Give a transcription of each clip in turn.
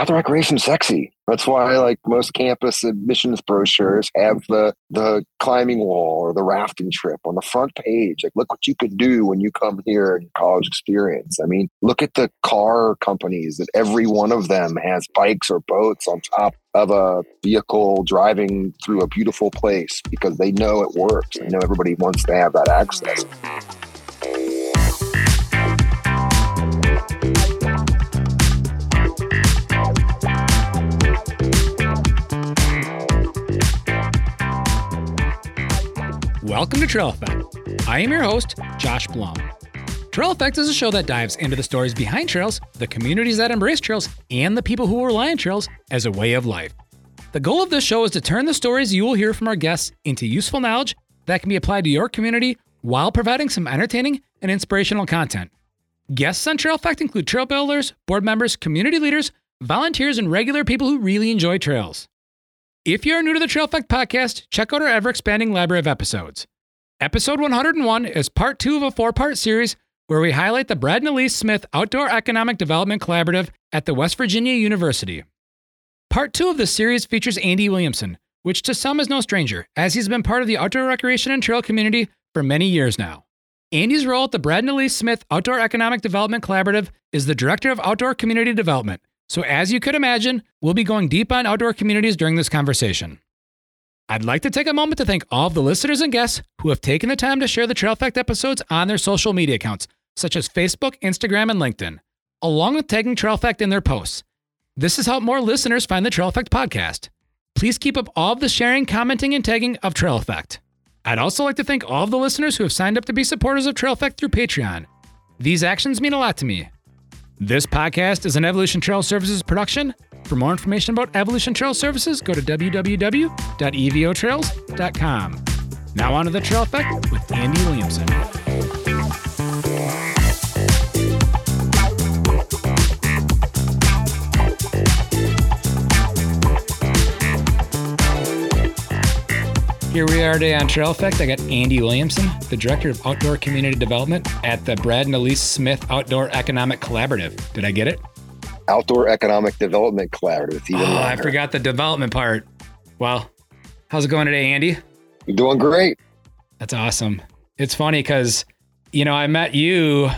outdoor recreation sexy. That's why like most campus admissions brochures have the the climbing wall or the rafting trip on the front page. Like look what you could do when you come here in college experience. I mean, look at the car companies that every one of them has bikes or boats on top of a vehicle driving through a beautiful place because they know it works. They know everybody wants to have that access. Welcome to Trail Effect. I am your host, Josh Blum. Trail Effect is a show that dives into the stories behind trails, the communities that embrace trails, and the people who rely on trails as a way of life. The goal of this show is to turn the stories you will hear from our guests into useful knowledge that can be applied to your community while providing some entertaining and inspirational content. Guests on Trail Effect include trail builders, board members, community leaders, volunteers, and regular people who really enjoy trails. If you're new to the Trail Effect podcast, check out our ever expanding library of episodes. Episode 101 is part two of a four part series where we highlight the Brad and Alys Smith Outdoor Economic Development Collaborative at the West Virginia University. Part two of this series features Andy Williamson, which to some is no stranger, as he's been part of the outdoor recreation and trail community for many years now. Andy's role at the Brad and Alys Smith Outdoor Economic Development Collaborative is the Director of Outdoor Community Development, so, as you could imagine, we'll be going deep on outdoor communities during this conversation. I'd like to take a moment to thank all of the listeners and guests who have taken the time to share the Trail Effect episodes on their social media accounts, such as Facebook, Instagram, and LinkedIn, along with tagging Trail Effect in their posts. This has helped more listeners find the Trail Effect podcast. Please keep up all of the sharing, commenting, and tagging of Trail Effect. I'd also like to thank all of the listeners who have signed up to be supporters of Trail Effect through Patreon. These actions mean a lot to me. This podcast is an Evolution Trail Services production. For more information about Evolution Trail Services, go to www.evotrails.com. Now on to the Trail Effect with Andy Williamson. Here we are today on Trail Effect. I got Andy Williamson, the Director of Outdoor Community Development at the Brad and Alys Smith Outdoor Economic Collaborative. Did I get it? Outdoor Economic Development Collaborative. oh, longer. I forgot the development part. Well, how's it going today, Andy? You're doing great. That's awesome. It's funny because, you know, I met you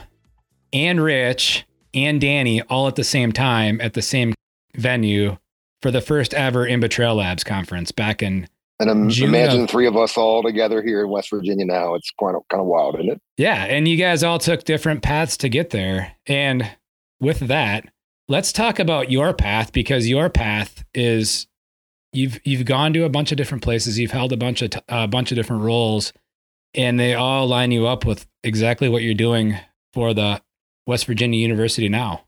and Rich and Danny all at the same time at the same venue for the first ever IMBA Trail Labs conference back in and um, imagine three of us all together here in West Virginia now. It's quite kind of wild, isn't it? Yeah, and you guys all took different paths to get there. And with that, let's talk about your path because your path is you've you've gone to a bunch of different places. You've held a bunch of t- a bunch of different roles, and they all line you up with exactly what you're doing for the West Virginia University now.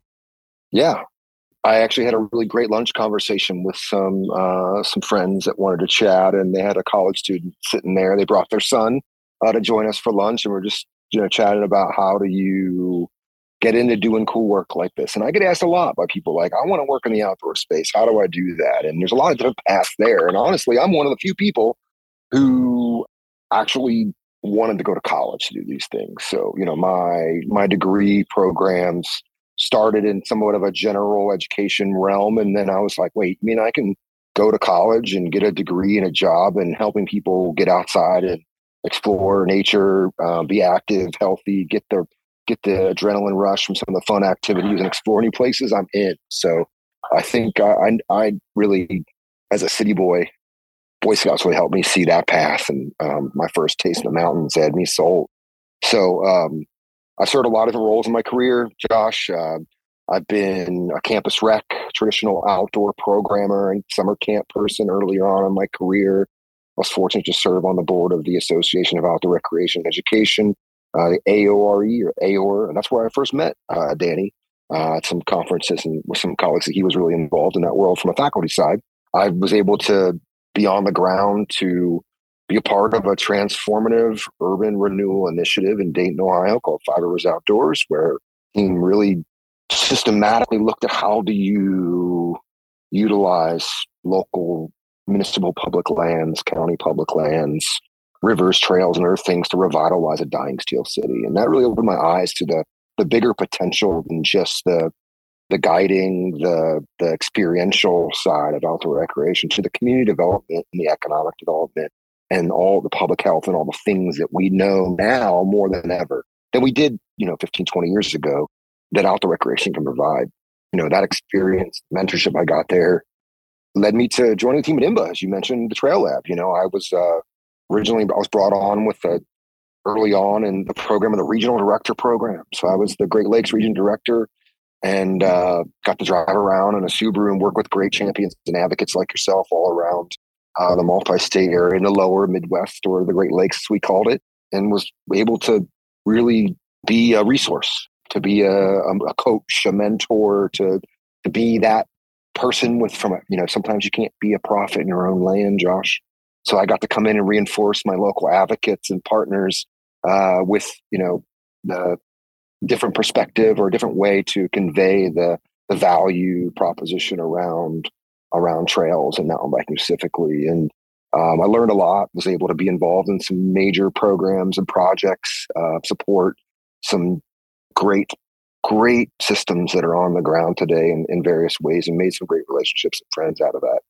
Yeah, I actually had a really great lunch conversation with some uh, some friends that wanted to chat, and they had a college student sitting there. They brought their son uh, to join us for lunch, and we're just you know chatting about how do you get into doing cool work like this. And I get asked a lot by people like, I want to work in the outdoor space. How do I do that? And there's a lot of different paths there. And honestly, I'm one of the few people who actually wanted to go to college to do these things. So you know my my degree programs started in somewhat of a general education realm. And then I was like, wait, I mean, I can go to college and get a degree and a job and helping people get outside and explore nature, uh, be active, healthy, get the get the adrenaline rush from some of the fun activities and explore new places. I'm in. So I think I, I, I really, as a city boy, Boy Scouts really helped me see that path. And um, my first taste of the mountains had me sold. So um, I've served a lot of different roles in my career, Josh. Uh, I've been a campus rec, traditional outdoor programmer, and summer camp person earlier on in my career. I was fortunate to serve on the board of the Association of Outdoor Recreation and Education, uh, the AORE or AOR, and that's where I first met uh, Danny uh, at some conferences and with some colleagues that he was really involved in that world from a faculty side. I was able to be on the ground to be a part of a transformative urban renewal initiative in Dayton, Ohio called Five Rivers Outdoors, where he really systematically looked at how do you utilize local municipal public lands, county public lands, rivers, trails, and other things to revitalize a dying steel city. And that really opened my eyes to the the bigger potential than just the the guiding, the the experiential side of outdoor recreation to the community development and the economic development and all the public health and all the things that we know now more than ever than we did, you know, 15, 20 years ago that outdoor recreation can provide. You know, that experience, mentorship I got there led me to joining the team at IMBA, as you mentioned, the Trail Lab. You know, I was uh, originally I was brought on with the early on in the program of the regional director program. So I was the Great Lakes region director and uh, got to drive around in a Subaru and work with great champions and advocates like yourself all around uh, the multi-state area in the lower Midwest or the Great Lakes, we called it, and was able to really be a resource, to be a, a coach, a mentor, to to be that person with from a, you know sometimes you can't be a prophet in your own land, Josh. So I got to come in and reinforce my local advocates and partners uh, with you know the different perspective or a different way to convey the the value proposition around around trails and mountain biking specifically. And um, I learned a lot. Was able to be involved in some major programs and projects, uh, support some great great systems that are on the ground today in, in various ways, and made some great relationships and friends out of that.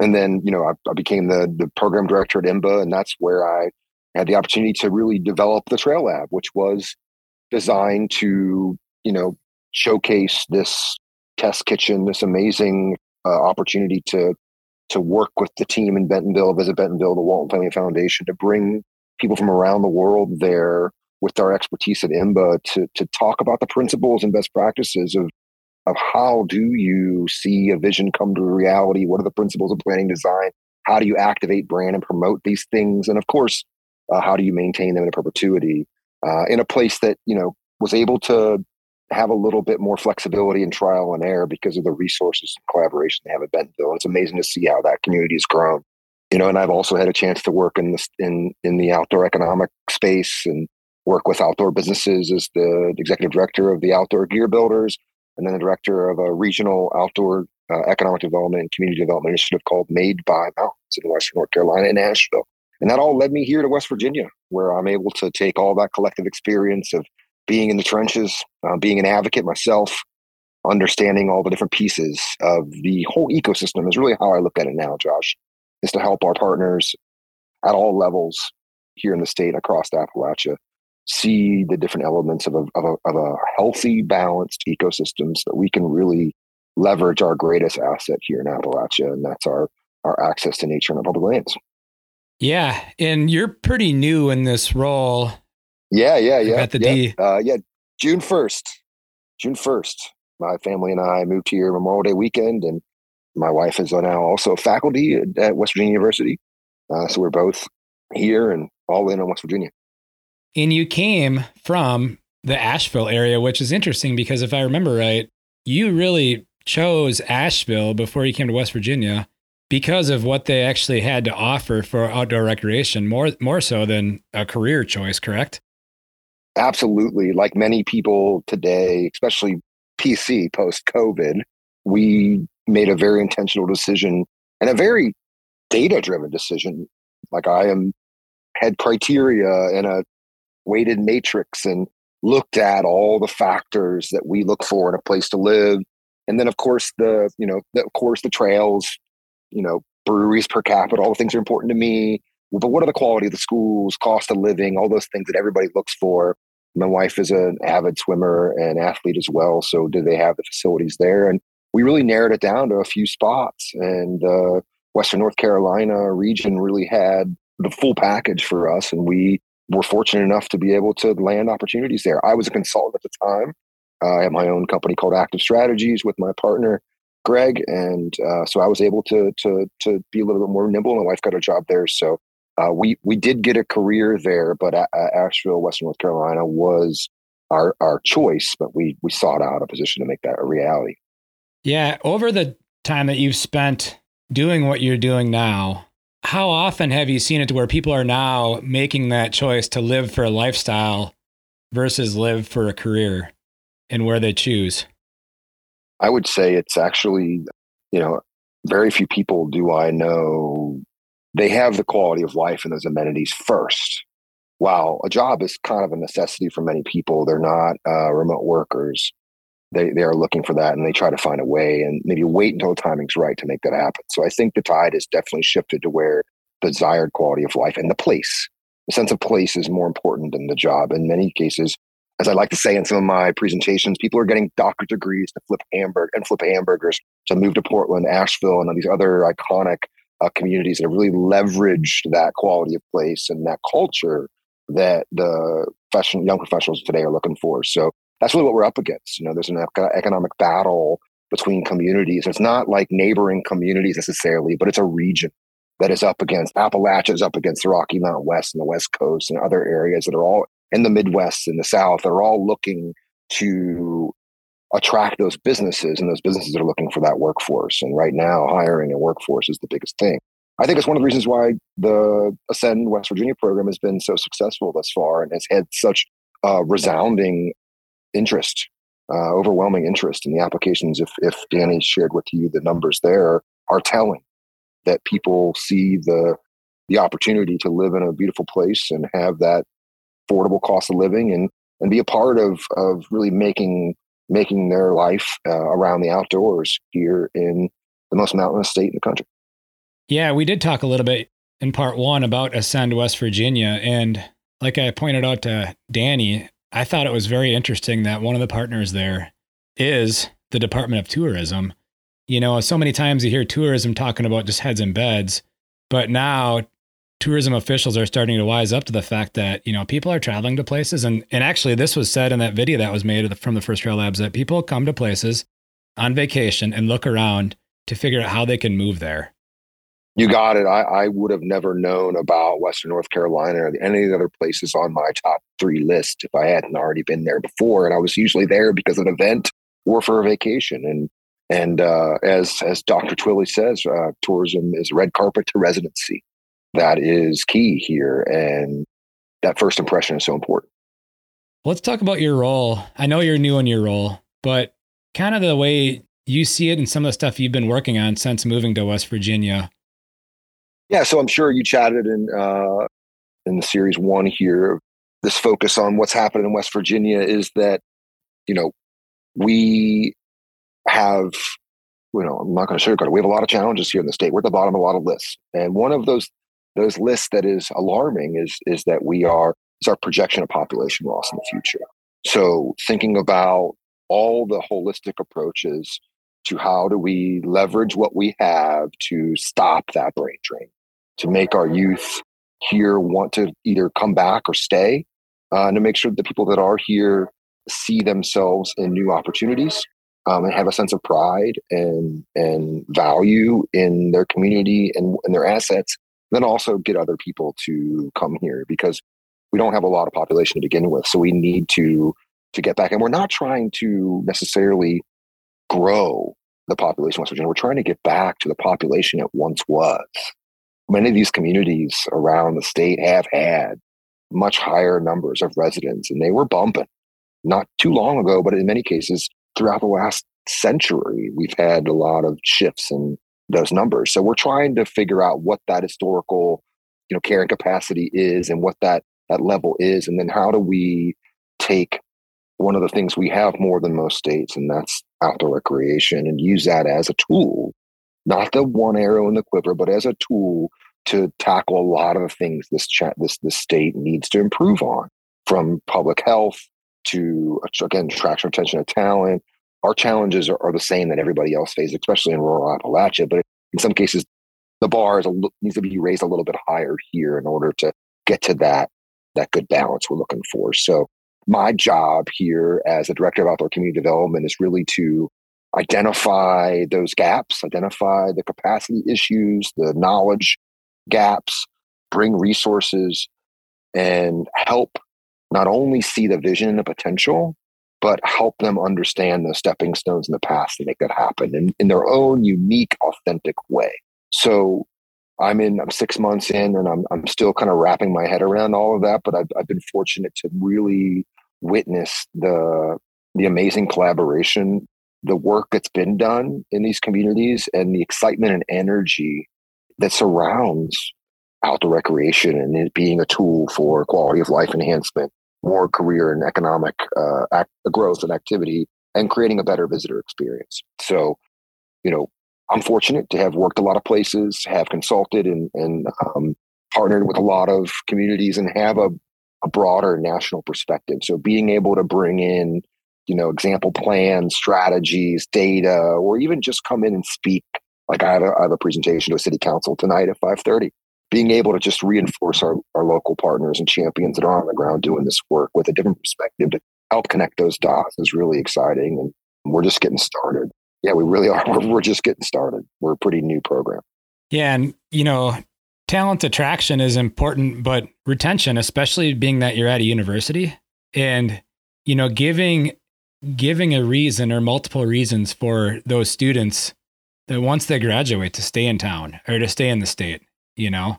And then, you know, I, I became the the program director at IMBA, and that's where I had the opportunity to really develop the Trail Lab, which was designed to, you know, showcase this test kitchen, this amazing uh, opportunity to to work with the team in Bentonville, visit Bentonville, the Walton Family Foundation, to bring people from around the world there with our expertise at IMBA to to talk about the principles and best practices of of how do you see a vision come to reality? What are the principles of planning design? How do you activate brand and promote these things? And of course, uh, how do you maintain them in perpetuity uh, in a place that you know was able to have a little bit more flexibility and trial and error because of the resources and collaboration they have at Bentonville. It's amazing to see how that community has grown. You know, and I've also had a chance to work in this in in the outdoor economic space and work with outdoor businesses as the executive director of the Outdoor Gear Builders, and then the director of a regional outdoor uh, economic development and community development initiative called Made by Mountains in Western North Carolina and Asheville. And that all led me here to West Virginia, where I'm able to take all that collective experience of being in the trenches, uh, being an advocate myself, understanding all the different pieces of the whole ecosystem is really how I look at it now, Josh, is to help our partners at all levels here in the state across Appalachia see the different elements of a, of a, of a healthy, balanced ecosystems that we can really leverage our greatest asset here in Appalachia, and that's our, our access to nature and our public lands. Yeah, and you're pretty new in this role. Yeah, yeah, yeah. At the yeah, D. Uh, yeah, June first. June first. My family and I moved here Memorial Day weekend, and my wife is now also faculty at West Virginia University. Uh, so we're both here and all in on West Virginia. And you came from the Asheville area, which is interesting because if I remember right, you really chose Asheville before you came to West Virginia because of what they actually had to offer for outdoor recreation more more so than a career choice correct absolutely like many people today especially pc post covid we made a very intentional decision and a very data driven decision like i am had criteria and a weighted matrix and looked at all the factors that we look for in a place to live and then of course the you know the, of course the trails you know, breweries per capita, all the things are important to me. But what are the quality of the schools, cost of living, all those things that everybody looks for? My wife is an avid swimmer and athlete as well. So do they have the facilities there? And we really narrowed it down to a few spots. And uh, Western North Carolina region really had the full package for us. And we were fortunate enough to be able to land opportunities there. I was a consultant at the time. Uh, I had my own company called Active Strategies with my partner Greg, and uh, so I was able to to to be a little bit more nimble. My wife got a job there, so uh, we we did get a career there. But Asheville, Western North Carolina, was our our choice. But we we sought out a position to make that a reality. Yeah, over the time that you've spent doing what you're doing now, how often have you seen it to where people are now making that choice to live for a lifestyle versus live for a career, and where they choose? I would say it's actually, you know, very few people do I know they have the quality of life and those amenities first. While a job is kind of a necessity for many people, they're not uh, remote workers. they, they are looking for that and they try to find a way and maybe wait until the timing's right to make that happen. So I think the tide has definitely shifted to where the desired quality of life and the place, the sense of place is more important than the job. In many cases, as I like to say in some of my presentations, people are getting doctorate degrees to flip hamburg and flip hamburgers to move to Portland, Asheville, and these other iconic uh, communities that have really leveraged that quality of place and that culture that the professional, young professionals today are looking for. So that's really what we're up against. You know, there's an economic battle between communities. It's not like neighboring communities necessarily, but it's a region that is up against Appalachia is up against the Rocky Mountain West and the West Coast and other areas that are all in the Midwest and the South that are all looking to attract those businesses and those businesses are looking for that workforce. And right now, hiring a workforce is the biggest thing. I think it's one of the reasons why the Ascend West Virginia program has been so successful thus far and has had such uh, resounding interest, uh, overwhelming interest in the applications. If if Danny shared with you the numbers there are telling that people see the the opportunity to live in a beautiful place and have that affordable cost of living and and be a part of of really making making their life uh, around the outdoors here in the most mountainous state in the country. Yeah, we did talk a little bit in part one about Ascend West Virginia. And like I pointed out to Danny, I thought it was very interesting that one of the partners there is the Department of Tourism. You know, so many times you hear tourism talking about just heads and beds, but now tourism officials are starting to wise up to the fact that, you know, people are traveling to places. And, and actually, this was said in that video that was made from the First Trail Labs that people come to places on vacation and look around to figure out how they can move there. You got it. I, I would have never known about Western North Carolina or any of the other places on my top three list if I hadn't already been there before. And I was usually there because of an event or for a vacation. And and uh, as as Dr. Twilley says, uh, tourism is red carpet to residency. That is key here, and that first impression is so important. Let's talk about your role. I know you're new in your role, but kind of the way you see it and some of the stuff you've been working on since moving to West Virginia. Yeah, so I'm sure you chatted in uh, in the series one here. This focus on what's happening in West Virginia is that you know we have you know I'm not going to sugarcoat it. We have a lot of challenges here in the state. We're at the bottom of a lot of lists, and one of those those lists that is alarming is is that we are is our projection of population loss in the future. So thinking about all the holistic approaches to how do we leverage what we have to stop that brain drain, to make our youth here want to either come back or stay, uh, and to make sure that the people that are here see themselves in new opportunities um, and have a sense of pride and and value in their community and, and their assets. Then also get other people to come here because we don't have a lot of population to begin with, so we need to to get back. And we're not trying to necessarily grow the population of West Virginia. We're trying to get back to the population it once was. Many of these communities around the state have had much higher numbers of residents, and they were bumping not too long ago, but in many cases throughout the last century, we've had a lot of shifts in those numbers. So we're trying to figure out what that historical, you know, carrying capacity is and what that that level is, and then how do we take one of the things we have more than most states, and that's outdoor recreation, and use that as a tool, not the one arrow in the quiver, but as a tool to tackle a lot of the things this chat this this state needs to improve on, from public health to again attraction, retention of talent. Our challenges are, are the same that everybody else faces, especially in rural Appalachia. But in some cases, the bar is a, needs to be raised a little bit higher here in order to get to that that good balance we're looking for. So my job here as a director of outdoor community development is really to identify those gaps, identify the capacity issues, the knowledge gaps, bring resources, and help not only see the vision and the potential, but help them understand the stepping stones in the past to make that happen in, in their own unique, authentic way. So I'm in, I'm six months in and I'm, I'm still kind of wrapping my head around all of that, but I've, I've been fortunate to really witness the, the amazing collaboration, the work that's been done in these communities and the excitement and energy that surrounds outdoor recreation and it being a tool for quality of life enhancement, more career and economic uh, act, growth and activity and creating a better visitor experience. So, you know, I'm fortunate to have worked a lot of places, have consulted and, and um, partnered with a lot of communities and have a, a broader national perspective. So being able to bring in, you know, example plans, strategies, data, or even just come in and speak. Like I have a, I have a presentation to a city council tonight at 530. Being able to just reinforce our, our local partners and champions that are on the ground doing this work with a different perspective to help connect those dots is really exciting. And we're just getting started. Yeah, we really are. We're, we're just getting started. We're a pretty new program. Yeah. And, you know, talent attraction is important, but retention, especially being that you're at a university and, you know, giving giving a reason or multiple reasons for those students that once they graduate to stay in town or to stay in the state, you know,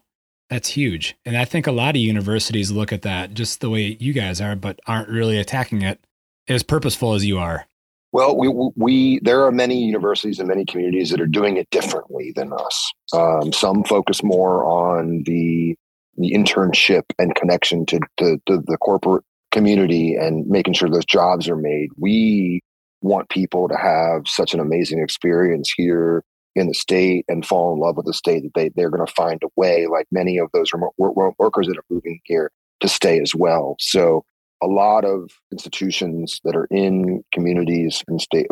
that's huge. And I think a lot of universities look at that just the way you guys are, but aren't really attacking it as purposeful as you are. Well, we, we there are many universities and many communities that are doing it differently than us. Um, some focus more on the the internship and connection to, to, to the corporate community and making sure those jobs are made. We want people to have such an amazing experience here in the state and fall in love with the state that they, they're going to find a way, like many of those remote workers that are moving here, to stay as well. So a lot of institutions that are in communities and state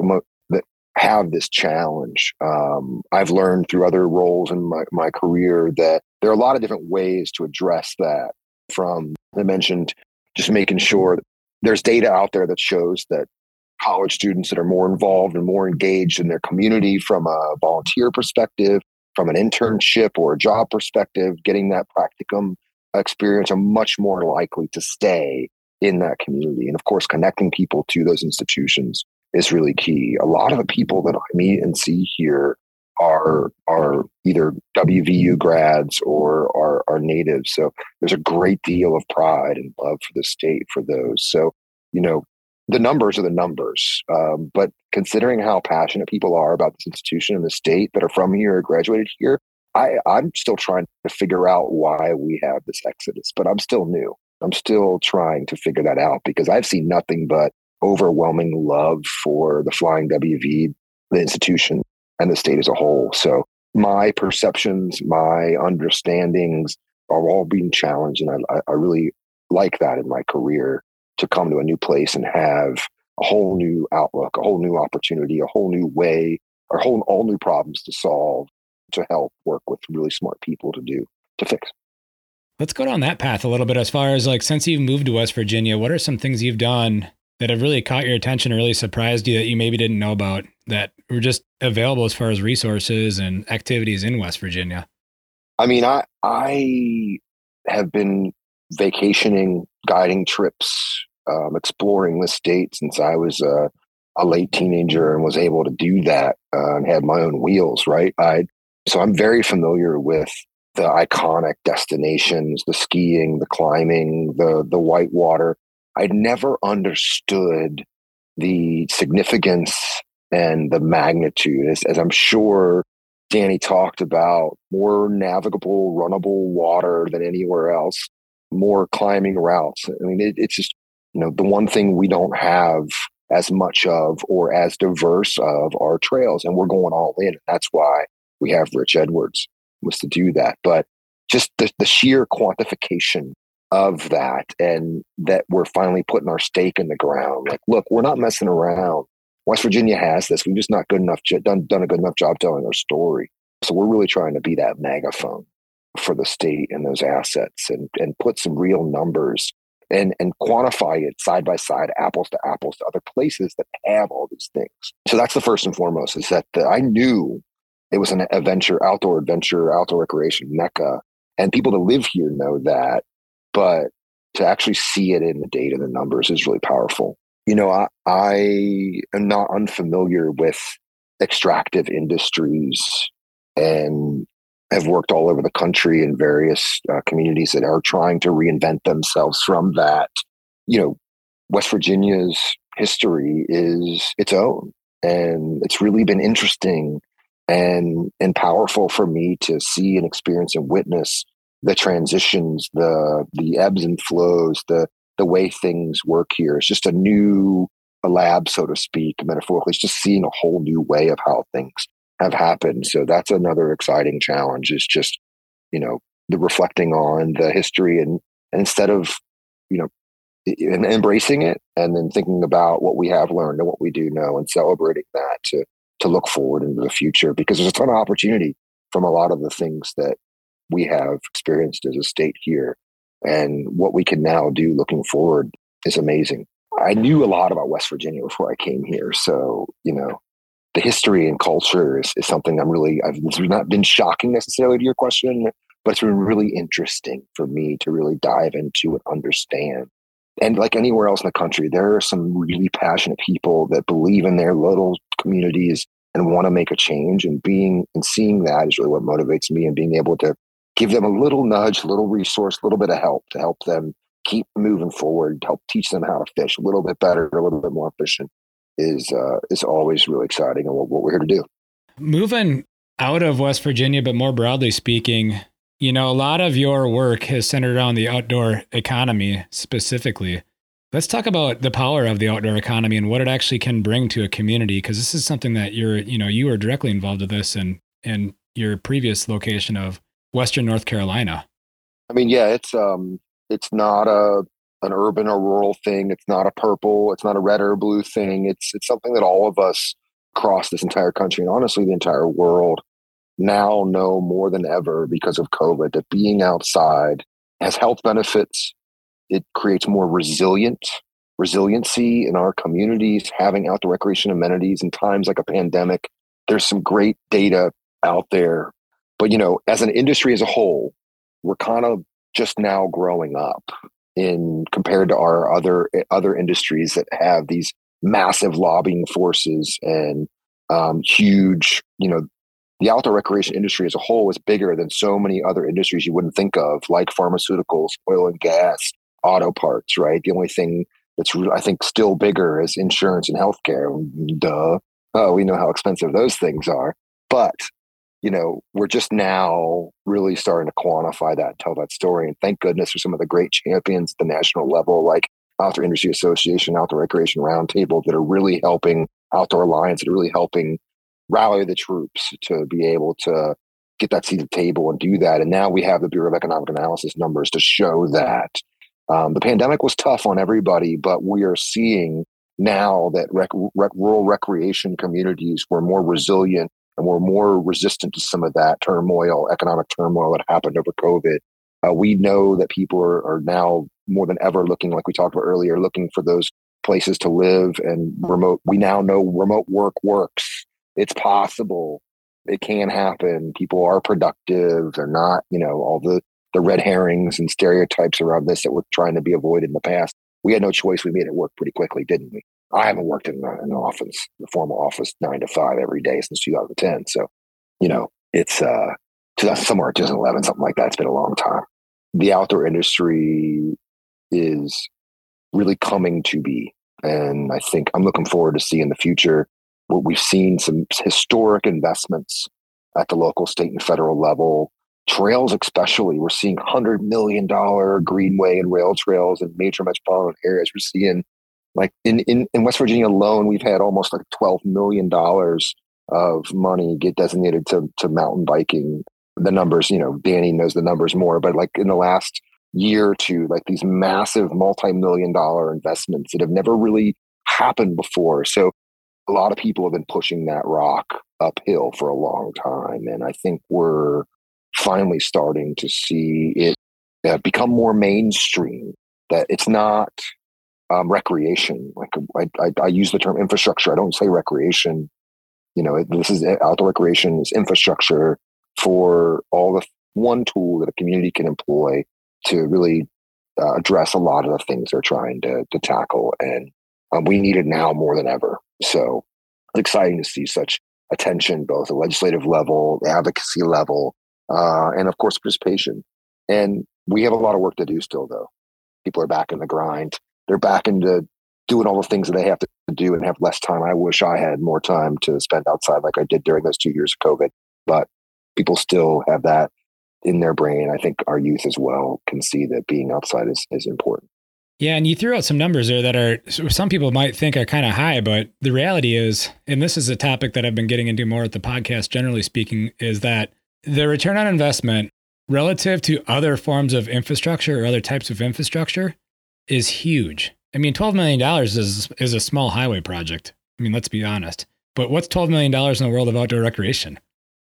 that have this challenge. Um, I've learned through other roles in my, my career that there are a lot of different ways to address that. From I mentioned, just making sure there's data out there that shows that college students that are more involved and more engaged in their community from a volunteer perspective, from an internship or a job perspective, getting that practicum experience are much more likely to stay in that community. And of course, connecting people to those institutions is really key. A lot of the people that I meet and see here are are either WVU grads or are, are natives. So there's a great deal of pride and love for the state for those. So, you know, the numbers are the numbers. Um, but considering how passionate people are about this institution and the state that are from here or graduated here, I, I'm still trying to figure out why we have this exodus, but I'm still new. I'm still trying to figure that out because I've seen nothing but overwhelming love for the Flying WV, the institution, and the state as a whole. So my perceptions, my understandings are all being challenged. And I, I really like that in my career to come to a new place and have a whole new outlook, a whole new opportunity, a whole new way, or whole all new problems to solve to help work with really smart people to do to fix. Let's go down that path a little bit as far as like since you've moved to West Virginia, what are some things you've done that have really caught your attention or really surprised you that you maybe didn't know about that were just available as far as resources and activities in West Virginia? I mean, I I have been vacationing, guiding trips, um, exploring the state since I was a, a, late teenager and was able to do that uh, and had my own wheels. Right, I so I'm very familiar with the iconic destinations, the skiing, the climbing, the the whitewater. I'd never understood the significance and the magnitude, as, as I'm sure Danny talked about, more navigable, runnable water than anywhere else, more climbing routes. I mean, it, it's just, you know, the one thing we don't have as much of or as diverse of are trails, and we're going all in. That's why we have Rich Edwards was to do that. But just the, the sheer quantification of that and that we're finally putting our stake in the ground. Like, look, we're not messing around. West Virginia has this. We've just not good enough done done a good enough job telling our story. So we're really trying to be that megaphone for the state and those assets and and put some real numbers and and quantify it side by side, apples to apples to other places that have all these things. So that's the first and foremost is that the, I knew it was an adventure, outdoor adventure, outdoor recreation mecca. And people that live here know that. But to actually see it in the data, the numbers is really powerful. You know, I, I am not unfamiliar with extractive industries and have worked all over the country in various uh, communities that are trying to reinvent themselves from that. You know, West Virginia's history is its own. And it's really been interesting and and powerful for me to see and experience and witness the transitions, the the ebbs and flows, the the way things work here. It's just a new lab, so to speak, metaphorically. It's just seeing a whole new way of how things have happened. So that's another exciting challenge. Is just you know the reflecting on the history and, and instead of you know embracing it and then thinking about what we have learned and what we do know and celebrating that to to look forward into the future because there's a ton of opportunity from a lot of the things that we have experienced as a state here and what we can now do looking forward is amazing. I knew a lot about West Virginia before I came here. So, you know, the history and culture is, is something I'm really, I've not been shocking necessarily to your question, but it's been really interesting for me to really dive into and understand. And like anywhere else in the country, there are some really passionate people that believe in their little communities and want to make a change. And being and seeing that is really what motivates me and being able to give them a little nudge, a little resource, a little bit of help to help them keep moving forward, help teach them how to fish a little bit better, a little bit more efficient is uh, is always really exciting and what, what we're here to do. Moving out of West Virginia, but more broadly speaking, you know, a lot of your work has centered around the outdoor economy specifically. Let's talk about the power of the outdoor economy and what it actually can bring to a community, because this is something that you're, you know, you were directly involved with this and in your previous location of Western North Carolina. I mean, yeah, it's um, it's not a an urban or rural thing. It's not a purple. It's not a red or blue thing. It's it's something that all of us across this entire country and honestly the entire world now know more than ever because of COVID that being outside has health benefits. It creates more resilient resiliency in our communities, having outdoor recreation amenities in times like a pandemic. There's some great data out there. But you know, as an industry as a whole, we're kind of just now growing up in compared to our other other industries that have these massive lobbying forces and um, huge you know the outdoor recreation industry as a whole is bigger than so many other industries you wouldn't think of like pharmaceuticals oil and gas auto parts right? The only thing that's i think still bigger is insurance and healthcare. Duh. Oh we know how expensive those things are. But you know, we're just now really starting to quantify that and tell that story. And thank goodness for some of the great champions at the national level, like Outdoor Industry Association, Outdoor Recreation Roundtable, that are really helping Outdoor Alliance, that are really helping rally the troops to be able to get that seat at the table and do that. And now we have the Bureau of Economic Analysis numbers to show that. Um, the pandemic was tough on everybody, but we are seeing now that rec- rec- rural recreation communities were more resilient and we're more resistant to some of that turmoil, economic turmoil that happened over COVID. Uh, we know that people are, are now more than ever looking, like we talked about earlier, looking for those places to live and remote. We now know remote work works. It's possible. It can happen. People are productive. They're not, you know, all the the red herrings and stereotypes around this that we're trying to be avoided in the past. We had no choice. We made it work pretty quickly, didn't we? I haven't worked in an office, the formal office, nine to five every day since 2010. So, you know, it's uh, somewhere 2011, something like that. It's been a long time. The outdoor industry is really coming to be. And I think I'm looking forward to seeing the future. What we've seen some historic investments at the local, state, and federal level. Trails, especially, we're seeing $100 million greenway and rail trails in major metropolitan areas. We're seeing like in, in, in West Virginia alone, we've had almost like $12 million of money get designated to, to mountain biking. The numbers, you know, Danny knows the numbers more, but like in the last year or two, like these massive multi-million dollar investments that have never really happened before. So a lot of people have been pushing that rock uphill for a long time. And I think we're finally starting to see it uh, become more mainstream that it's not um, recreation. Like I, I, I, use the term infrastructure. I don't say recreation. You know, this is outdoor recreation is infrastructure for all the one tool that a community can employ to really uh, address a lot of the things they're trying to, to tackle. And um, we need it now more than ever. So it's exciting to see such attention, both at legislative level, the advocacy level, uh, and of course participation. And we have a lot of work to do still, though. People are back in the grind they're back into doing all the things that they have to do and have less time. I wish I had more time to spend outside like I did during those two years of COVID. But people still have that in their brain. I think our youth as well can see that being outside is, is important. Yeah, and you threw out some numbers there that are some people might think are kind of high, but the reality is, and this is a topic that I've been getting into more at the podcast, generally speaking, is that the return on investment relative to other forms of infrastructure or other types of infrastructure is huge. I mean, $12 million is, is a small highway project. I mean, let's be honest. But what's $12 million in the world of outdoor recreation?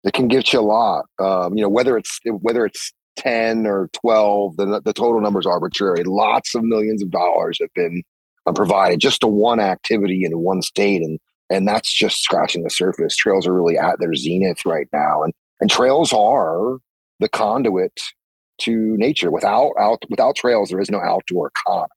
It can give you a lot. Um, you know, whether it's whether it's 10 or 12, the, the total number is arbitrary. Lots of millions of dollars have been uh, provided just to one activity in one state. And, and that's just scratching the surface. Trails are really at their zenith right now. And, and trails are the conduit to nature. Without out, without trails, there is no outdoor economy.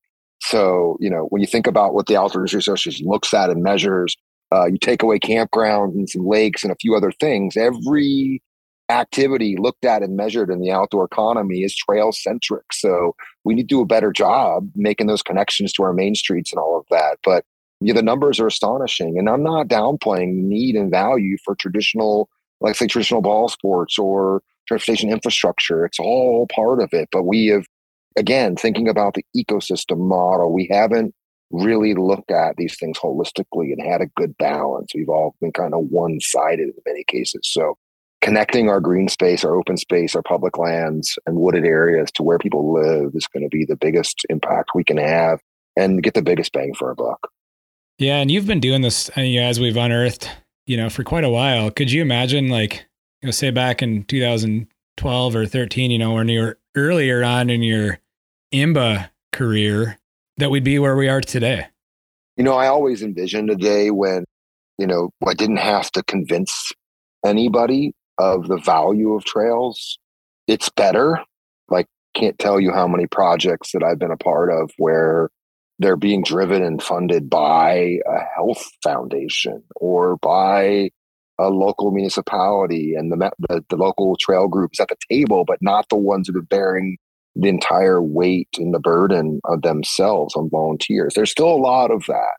So, you know, when you think about what the Outdoors Association looks at and measures, uh, you take away campgrounds and some lakes and a few other things, every activity looked at and measured in the outdoor economy is trail centric. So we need to do a better job making those connections to our main streets and all of that. But yeah, the numbers are astonishing. And I'm not downplaying need and value for traditional, like say traditional ball sports or transportation infrastructure. It's all part of it. But we have, again, thinking about the ecosystem model, we haven't really looked at these things holistically and had a good balance. We've all been kind of one sided in many cases. So connecting our green space, our open space, our public lands, and wooded areas to where people live is going to be the biggest impact we can have and get the biggest bang for our buck. Yeah, and you've been doing this uh, as we've unearthed, you know, for quite a while. Could you imagine, like, you know, say back in 2012 or 13, you know, when you were earlier on in your IMBA career, that we'd be where we are today? You know, I always envisioned a day when, you know, I didn't have to convince anybody of the value of trails. It's better. Like, can't tell you how many projects that I've been a part of where they're being driven and funded by a health foundation or by a local municipality and the, the, the local trail groups at the table, but not the ones that are bearing the entire weight and the burden of themselves on volunteers. There's still a lot of that,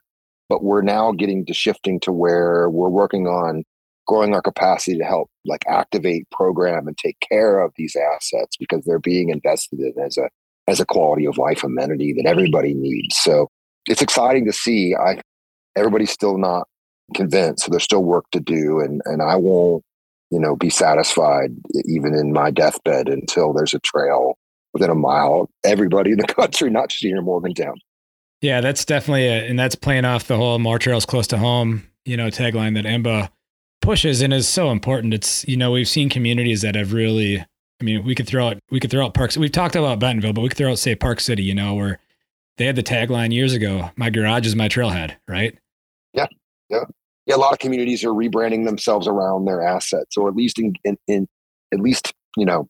but we're now getting to shifting to where we're working on growing our capacity to help like activate program and take care of these assets because they're being invested in as a as a quality of life amenity that everybody needs so it's exciting to see i everybody's still not convinced so there's still work to do and and i won't you know be satisfied even in my deathbed until there's a trail within a mile of everybody in the country not just here in morgantown yeah that's definitely a, and that's playing off the whole more trails close to home you know tagline that IMBA pushes and is so important. It's you know we've seen communities that have really. I mean, we could throw out we could throw out parks. We've talked about Bentonville, but we could throw out say Park City. You know where they had the tagline years ago: "My garage is my trailhead." Right? Yeah, yeah, yeah. A lot of communities are rebranding themselves around their assets, or at least in, in, in at least you know,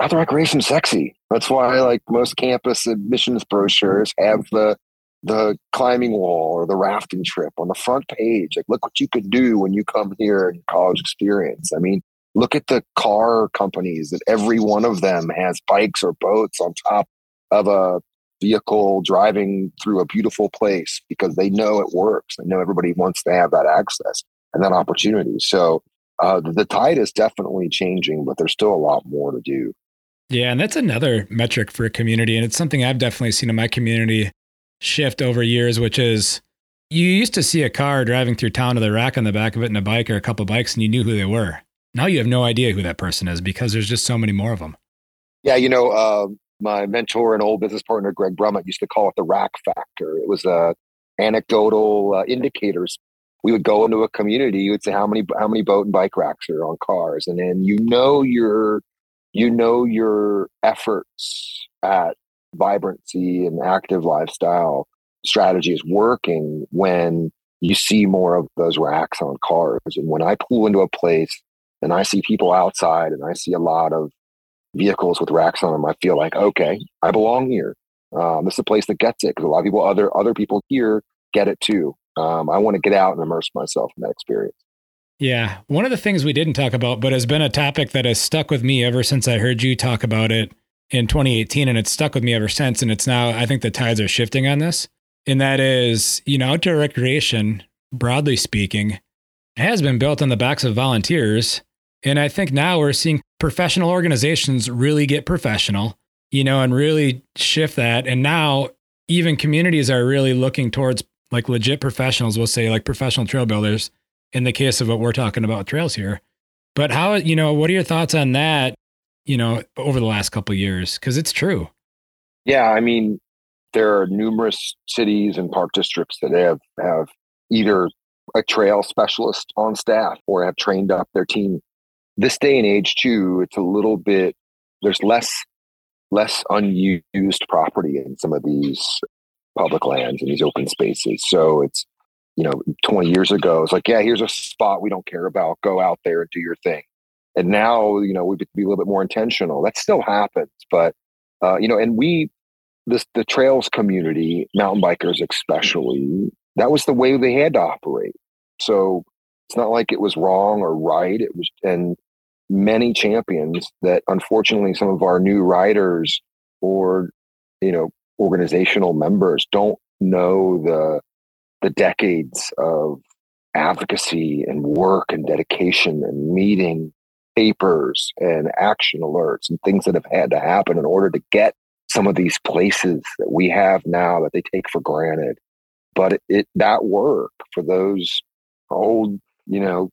outdoor recreation sexy. That's why like most campus admissions brochures have the the climbing wall or the rafting trip on the front page. Like, look what you could do when you come here in college experience. I mean, look at the car companies that every one of them has bikes or boats on top of a vehicle driving through a beautiful place because they know it works. They know everybody wants to have that access and that opportunity. So uh, the tide is definitely changing, but there's still a lot more to do. Yeah, and that's another metric for a community. And it's something I've definitely seen in my community shift over years, which is you used to see a car driving through town with a rack on the back of it and a bike or a couple bikes, and you knew who they were. Now you have no idea who that person is because there's just so many more of them. Yeah, you know, uh, my mentor and old business partner Greg Brummett used to call it the rack factor. It was uh, anecdotal uh, indicators. We would go into a community. You would say how many how many boat and bike racks are on cars, and then you know your you know your efforts at vibrancy and active lifestyle strategy is working when you see more of those racks on cars. And when I pull into a place and I see people outside and I see a lot of vehicles with racks on them, I feel like, okay, I belong here. Um, this is a place that gets it because a lot of people, other other people here, get it too. Um, I want to get out and immerse myself in that experience. Yeah, one of the things we didn't talk about, but has been a topic that has stuck with me ever since I heard you talk about it, in 2018 and it's stuck with me ever since. And it's now, I think the tides are shifting on this. And that is, you know, outdoor recreation, broadly speaking, has been built on the backs of volunteers. And I think now we're seeing professional organizations really get professional, you know, and really shift that. And now even communities are really looking towards like legit professionals, we'll say like professional trail builders in the case of what we're talking about trails here. But how, you know, what are your thoughts on that, you know, over the last couple years? Because it's true. Yeah, I mean, there are numerous cities and park districts that have have either a trail specialist on staff or have trained up their team. This day and age, too, it's a little bit. There's less less unused property in some of these public lands and these open spaces. So it's you know, 20 years ago, it's like, yeah, here's a spot we don't care about. Go out there and do your thing. And now, you know, we'd be a little bit more intentional. That still happens, but uh, you know, and we, this the trails community, mountain bikers especially, that was the way they had to operate. So it's not like it was wrong or right. It was, and many champions that unfortunately some of our new riders or you know organizational members don't know the the decades of advocacy and work and dedication and meeting papers and action alerts and things that have had to happen in order to get some of these places that we have now that they take for granted. But it, it that work for those old you know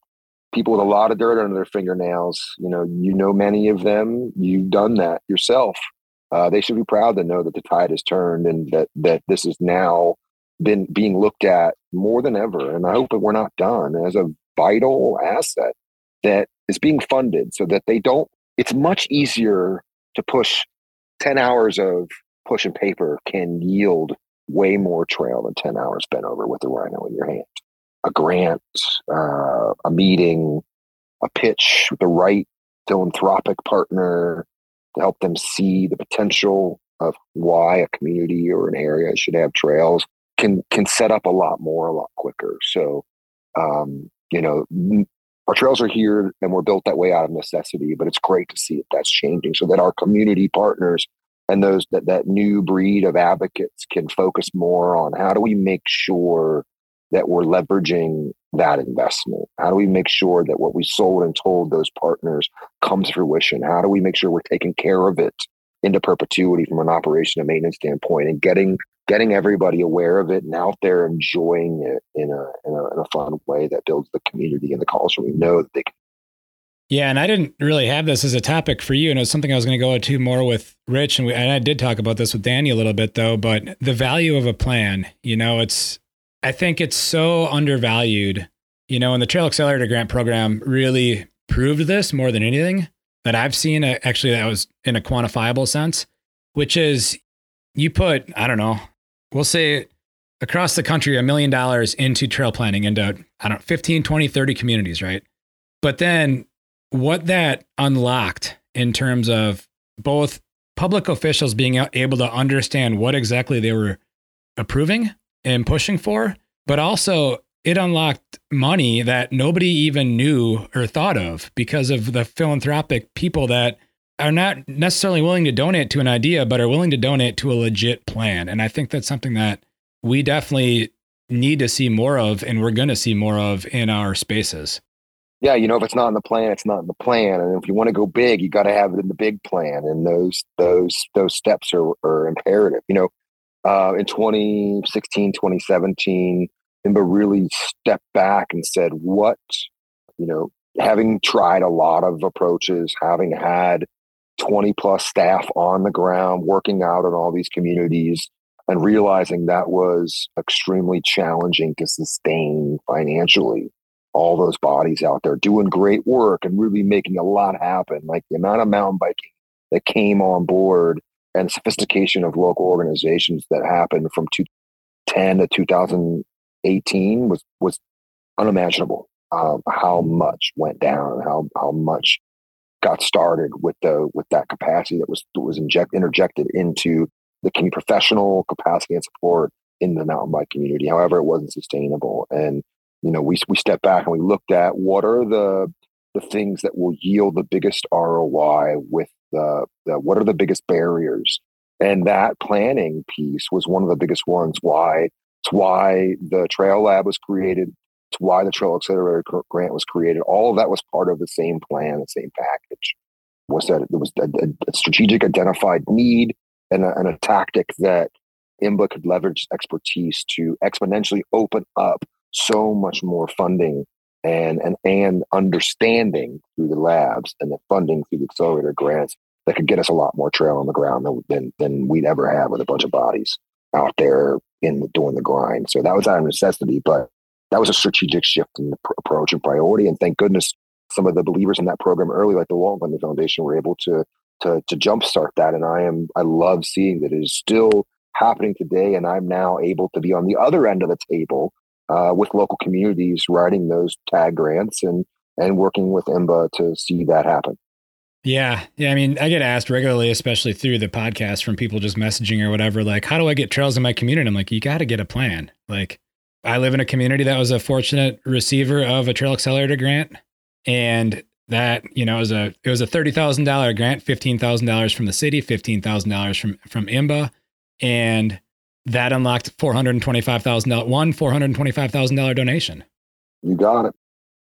people with a lot of dirt under their fingernails you know you know many of them you've done that yourself uh, they should be proud to know that the tide has turned and that that this is now been being looked at more than ever. And I hope that we're not done as a vital asset that is being funded so that they don't, it's much easier to push 10 hours of push and paper can yield way more trail than 10 hours bent over with a rhino in your hand. A grant, uh, a meeting, a pitch with the right philanthropic partner to help them see the potential of why a community or an area should have trails can can set up a lot more a lot quicker. So, um, you know, our trails are here and we're built that way out of necessity. But it's great to see that that's changing, so that our community partners and those that that new breed of advocates can focus more on how do we make sure that we're leveraging that investment? How do we make sure that what we sold and told those partners comes fruition? How do we make sure we're taking care of it into perpetuity from an operation and maintenance standpoint and getting getting everybody aware of it and out there enjoying it in a, in a, in a fun way that builds the community and the culture. We know that they can. Yeah, and I didn't really have this as a topic for you, and it was something I was going to go into more with Rich, and, we, and I did talk about this with Danny a little bit though. But the value of a plan, you know, it's I think it's so undervalued, you know, and the Trail Accelerator Grant Program really proved this more than anything that I've seen. Uh, actually, that was in a quantifiable sense, which is you put I don't know we'll say across the country a million dollars into trail planning into I don't know 15, 20, 30 communities, right? But then what that unlocked in terms of both public officials being able to understand what exactly they were approving and pushing for, but also it unlocked money that nobody even knew or thought of because of the philanthropic people that are not necessarily willing to donate to an idea, but are willing to donate to a legit plan. And I think that's something that we definitely need to see more of, and we're going to see more of in our spaces. Yeah, you know, if it's not in the plan, it's not in the plan. And if you want to go big, you got to have it in the big plan. And those those those steps are, are imperative. You know, uh, in 2016, 2017, IMBA really stepped back and said, what, you know, having tried a lot of approaches, having had 20 plus staff on the ground working out in all these communities and realizing that was extremely challenging to sustain financially all those bodies out there doing great work and really making a lot happen like the amount of mountain biking that came on board and sophistication of local organizations that happened from 2010 to 2018 was was unimaginable um, how much went down how how much got started with the with that capacity that was was inject interjected into the professional capacity and support in the mountain bike community. However, it wasn't sustainable, and you know we we stepped back and we looked at what are the the things that will yield the biggest ROI with the, the what are the biggest barriers, and that planning piece was one of the biggest ones. Why it's why the Trail Lab was created it's why the Trail Accelerator grant was created. All of that was part of the same plan, the same package. Was that it was a, a strategic identified need and a, and a tactic that IMBA could leverage expertise to exponentially open up so much more funding and and and understanding through the labs and the funding through the accelerator grants that could get us a lot more trail on the ground than than, than we'd ever have with a bunch of bodies out there in doing the grind. So that was out of necessity, but that was a strategic shift in the pr- approach and priority. And thank goodness some of the believers in that program early, like the Walton Family Foundation, were able to to to jumpstart that. And I am I love seeing that it is still happening today, and I'm now able to be on the other end of the table uh, with local communities writing those TAG grants and and working with IMBA to see that happen. Yeah. Yeah. I mean, I get asked regularly, especially through the podcast from people just messaging or whatever, like, how do I get trails in my community? I'm like, you got to get a plan. Like, I live in a community that was a fortunate receiver of a trail accelerator grant. And that, you know, it was a it was a thirty thousand dollar grant, fifteen thousand dollars from the city, fifteen thousand dollars from from IMBA. And that unlocked four hundred and twenty-five thousand dollars one four hundred and twenty-five thousand dollar donation. You got it.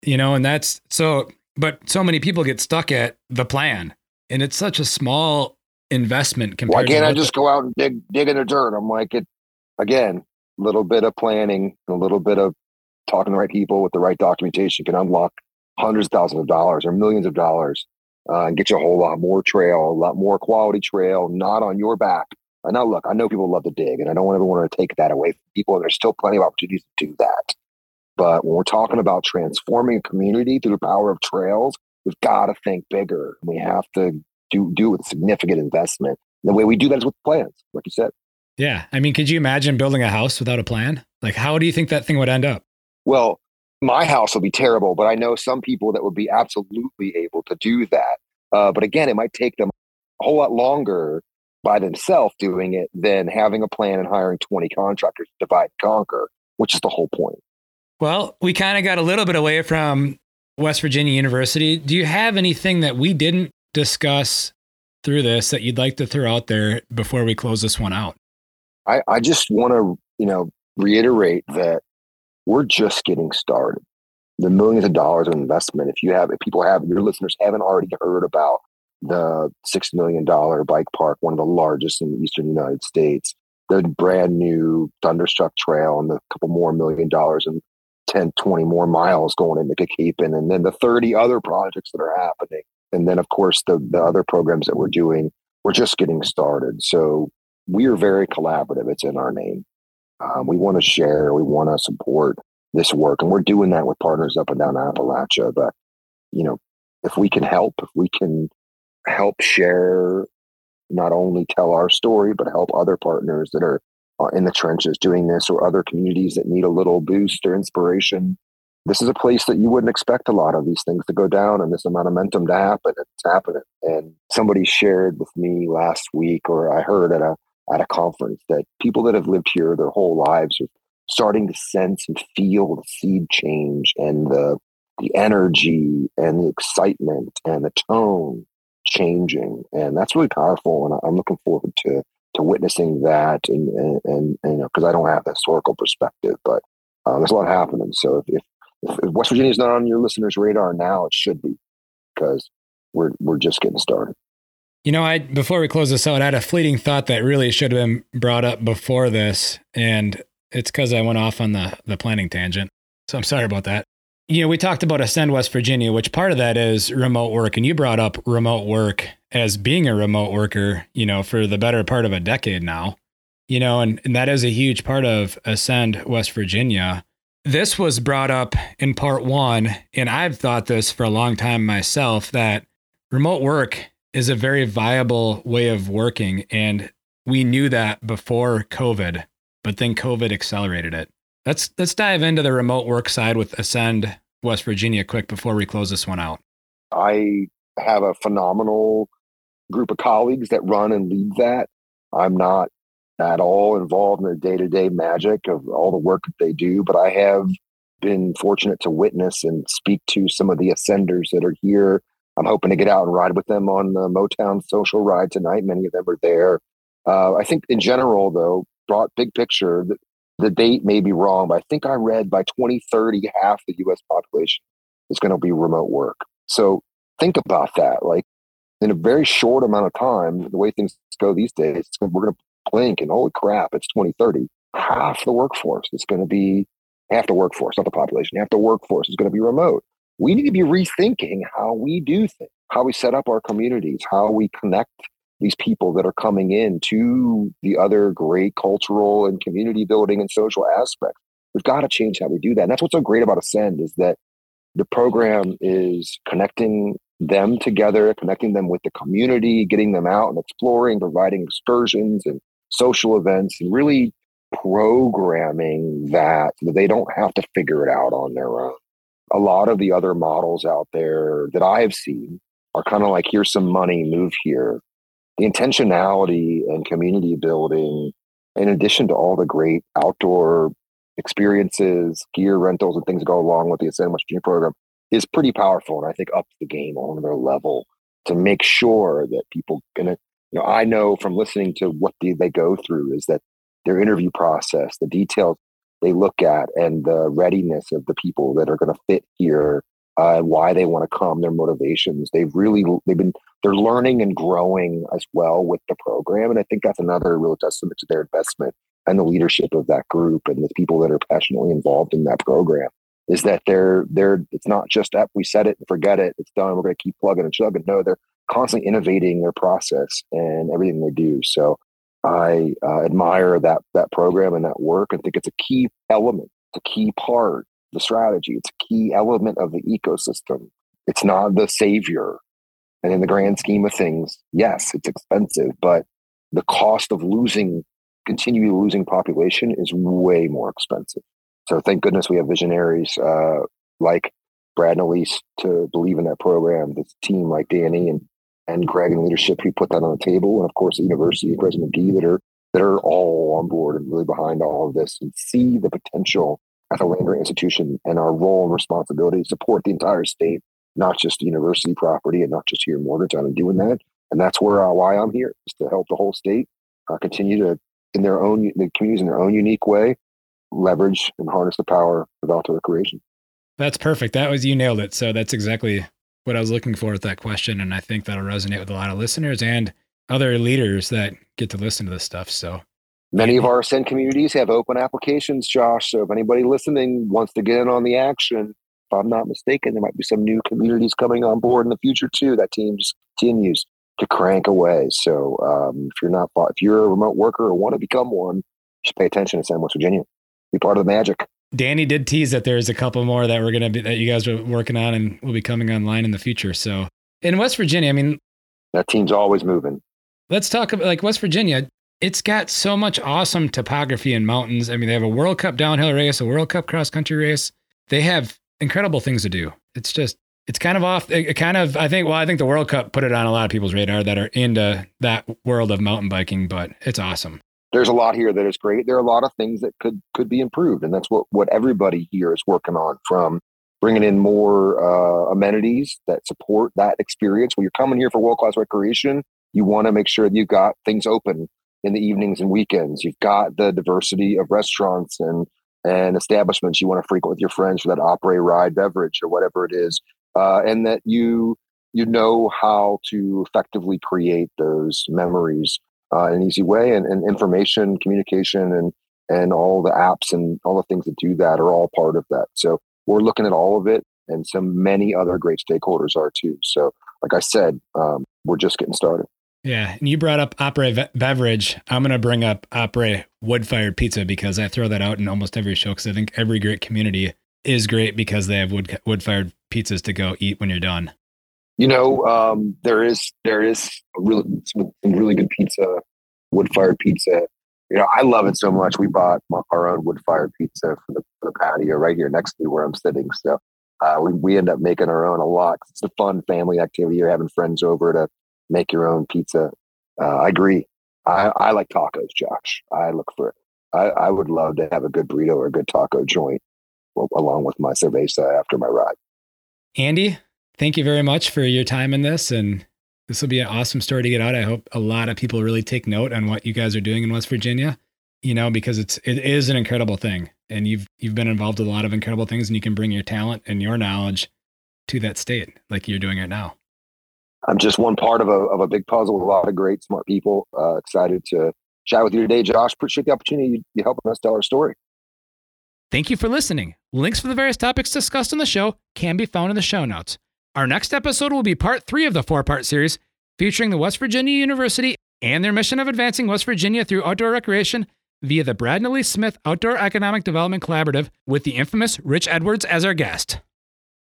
You know, and that's so. But so many people get stuck at the plan, and it's such a small investment compared. Why can't to I just go out and dig dig in the dirt? I'm like it again. A little bit of planning, and a little bit of talking to the right people with the right documentation can unlock hundreds of thousands of dollars or millions of dollars uh, and get you a whole lot more trail, a lot more quality trail, not on your back, and now, look, I know people love to dig, and I don't ever want to take that away from people. And there's still plenty of opportunities to do that. But when we're talking about transforming a community through the power of trails, we've got to think bigger. We have to do do it with significant investment. And the way we do that is with plans, like you said. Yeah, I mean, could you imagine building a house without a plan? Like, how do you think that thing would end up? Well, my house will be terrible, but I know some people that would be absolutely able to do that. Uh, but again, it might take them a whole lot longer by themselves doing it than having a plan and hiring 20 contractors to divide and conquer, which is the whole point. Well, we kind of got a little bit away from West Virginia University. Do you have anything that we didn't discuss through this that you'd like to throw out there before we close this one out? I, I just want to, you know, reiterate that we're just getting started. The millions of dollars of investment, if you have, if people have, your listeners haven't already heard about the $6 million bike park, one of the largest in the eastern United States, the brand new Thunderstruck Trail, and the couple more million dollars and 10, 20 more miles going into Kickeepin, and then the 30 other projects that are happening. And then, of course, the, the other programs that we're doing, we're just getting started. So we are very collaborative. It's in our name. Um, we want to share, we want to support this work. And we're doing that with partners up and down Appalachia. But, you know, if we can help, if we can help share, not only tell our story, but help other partners that are Uh, in the trenches doing this or other communities that need a little boost or inspiration. This is a place that you wouldn't expect a lot of these things to go down and this amount of momentum to happen. It's happening. And somebody shared with me last week, or I heard at a at a conference that people that have lived here their whole lives are starting to sense and feel the seed change and the the energy and the excitement and the tone changing, and that's really powerful. And I'm looking forward to to witnessing that, and and, and, you know, because I don't have the historical perspective, but uh, there's a lot happening. So if, if, if West Virginia is not on your listeners' radar now, it should be because we're we're just getting started. You know, I before we close this out, I had a fleeting thought that really should have been brought up before this, and it's because I went off on the the planning tangent. So I'm sorry about that you know, we talked about Ascend West Virginia, which part of that is remote work. And you brought up remote work as being a remote worker, you know, for the better part of a decade now, you know, and, and that is a huge part of Ascend West Virginia. This was brought up in part one, and I've thought this for a long time myself that remote work is a very viable way of working. And we knew that before COVID, but then COVID accelerated it. Let's let's dive into the remote work side with Ascend West Virginia quick before we close this one out. I have a phenomenal group of colleagues that run and lead that. I'm not at all involved in the day-to-day magic of all the work that they do, but I have been fortunate to witness and speak to some of the ascenders that are here. I'm hoping to get out and ride with them on the Motown social ride tonight. Many of them are there. Uh, I think in general, though, broad big picture, the date may be wrong, but I think I read by 2030, half the US population is going to be remote work. So think about that. Like in a very short amount of time, the way things go these days, we're going to blink and holy crap, it's 2030. Half the workforce is going to be half the workforce, not the population, half the workforce is going to be remote. We need to be rethinking how we do things, how we set up our communities, how we connect these people that are coming in to the other great cultural and community building and social aspects. We've got to change how we do that. And that's what's so great about Ascend is that the program is connecting them together, connecting them with the community, getting them out and exploring, providing excursions and social events, and really programming that so that they don't have to figure it out on their own. A lot of the other models out there that I have seen are kind of like, here's some money, move here. The intentionality and community building, in addition to all the great outdoor experiences, gear rentals, and things that go along with the Ascend West Virginia program, is pretty powerful. And I think ups the game on their level to make sure that people gonna, you know, I know from listening to what they go through is that their interview process, the details they look at, and the readiness of the people that are going to fit here, uh, why they want to come, their motivations. They've really they've been they're learning and growing as well with the program, and I think that's another real testament to their investment and the leadership of that group and the people that are passionately involved in that program is that they're they're it's not just up we set it and forget it it's done we're going to keep plugging and chugging. No they're constantly innovating their process and everything they do. So i uh, admire that that program and that work. And think it's a key element it's a key part the strategy. It's a key element of the ecosystem. It's not the savior. And in the grand scheme of things yes it's expensive but the cost of losing continually losing population is way more expensive. So thank goodness we have visionaries uh, like Brad and Alys to believe in that program. This team like Danny and and Greg and leadership who put that on the table, and of course the university President McGee that are that are all on board and really behind all of this and see the potential as a land grant institution and our role and responsibility to support the entire state, not just the university property and not just here in Morgantown and doing that. And that's where uh, why I'm here is to help the whole state uh, continue to in their own the communities in their own unique way leverage and harness the power of outdoor recreation. That's perfect. That was you nailed it. So that's exactly what I was looking for with that question, and I think that'll resonate with a lot of listeners and other leaders that get to listen to this stuff. So many of our Ascend communities have open applications, Josh. So if anybody listening wants to get in on the action, if I'm not mistaken, there might be some new communities coming on board in the future too. That team just continues to crank away. So um, if you're not, if you're a remote worker or want to become one, just pay attention to Ascend West Virginia be part of the magic. Danny did tease that there's a couple more that we're gonna be that you guys are working on and will be coming online in the future. So in West Virginia, I mean, that team's always moving. Let's talk about like West Virginia. It's got so much awesome topography and mountains. I mean, they have a World Cup downhill race, a World Cup cross country race. They have incredible things to do. It's just it's kind of off. It kind of I think well, I think the World Cup put it on a lot of people's radar that are into that world of mountain biking. But it's awesome there's a lot here that is great. There are a lot of things that could could be improved, and that's what what everybody here is working on. From bringing in more uh, amenities that support that experience. When you're coming here for world class recreation, you want to make sure that you've got things open in the evenings and weekends. You've got the diversity of restaurants and and establishments you want to frequent with your friends for that après ride beverage or whatever it is, uh, and that you you know how to effectively create those memories uh, an easy way. And, and information, communication, and and all the apps and all the things that do that are all part of that. So we're looking at all of it, and so many other great stakeholders are too. So, like I said, um, we're just getting started. Yeah, and you brought up Après Ve- Beverage. I'm to bring up Après Wood Fired Pizza because I throw that out in almost every show because I think every great community is great because they have wood wood fired pizzas to go eat when you're done. You know, um, there is there is really some really good pizza, wood fired pizza. You know, I love it so much. We bought our own wood fired pizza for the, for the patio right here next to me where I'm sitting. So uh, we we end up making our own a lot. It's a fun family activity. You're having friends over to make your own pizza. Uh, I agree. I, I like tacos, Josh. I look for it. I, I would love to have a good burrito or a good taco joint along with my cerveza after my ride. Andy, thank you very much for your time in this. And this will be an awesome story to get out. I hope a lot of people really take note on what you guys are doing in West Virginia, you know, because it's, it is an incredible thing. And you've, you've been involved with a lot of incredible things and you can bring your talent and your knowledge to that state like you're doing it now. I'm just one part of a, of a big puzzle with a lot of great, smart people, uh, excited to chat with you today, Josh. Appreciate the opportunity you, helping us tell our story. Thank you for listening. Links for the various topics discussed on the show can be found in the show notes. Our next episode will be part three of the four part series featuring the West Virginia University and their mission of advancing West Virginia through outdoor recreation via the Brad and Alys Smith Outdoor Economic Development Collaborative with the infamous Rich Edwards as our guest.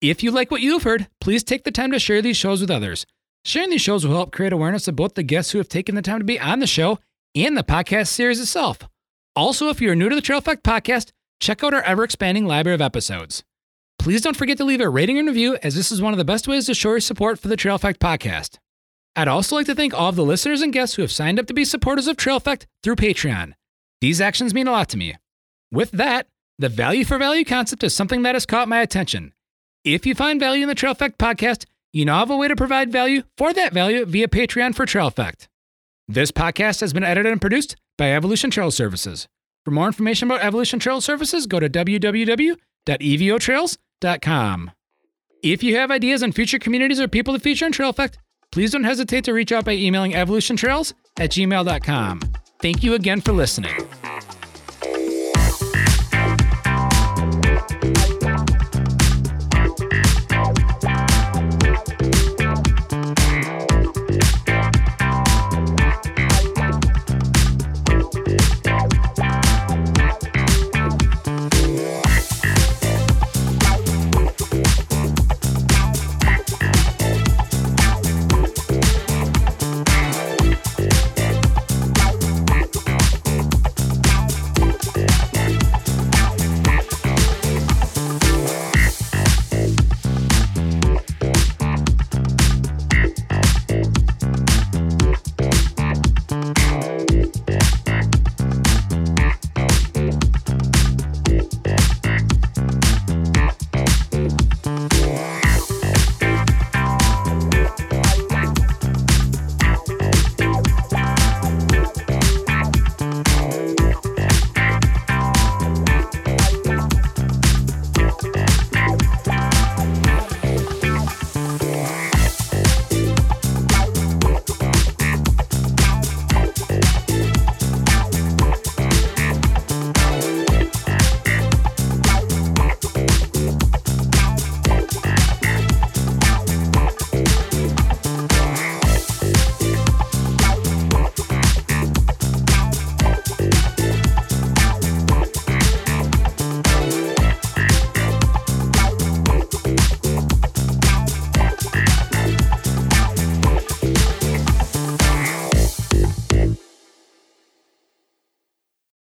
If you like what you've heard, please take the time to share these shows with others. Sharing these shows will help create awareness of both the guests who have taken the time to be on the show and the podcast series itself. Also, if you're new to the Trail Effect podcast, check out our ever expanding library of episodes. Please don't forget to leave a rating and review, as this is one of the best ways to show your support for the Trail Effect podcast. I'd also like to thank all of the listeners and guests who have signed up to be supporters of Trail Effect through Patreon. These actions mean a lot to me. With that, the value for value concept is something that has caught my attention. If you find value in the Trail Effect podcast, you now have a way to provide value for that value via Patreon for Trail Effect. This podcast has been edited and produced by Evolution Trail Services. For more information about Evolution Trail Services, go to www.evotrails.com. If you have ideas on future communities or people to feature on Trail Effect, please don't hesitate to reach out by emailing evolutiontrails at gmail.com. Thank you again for listening.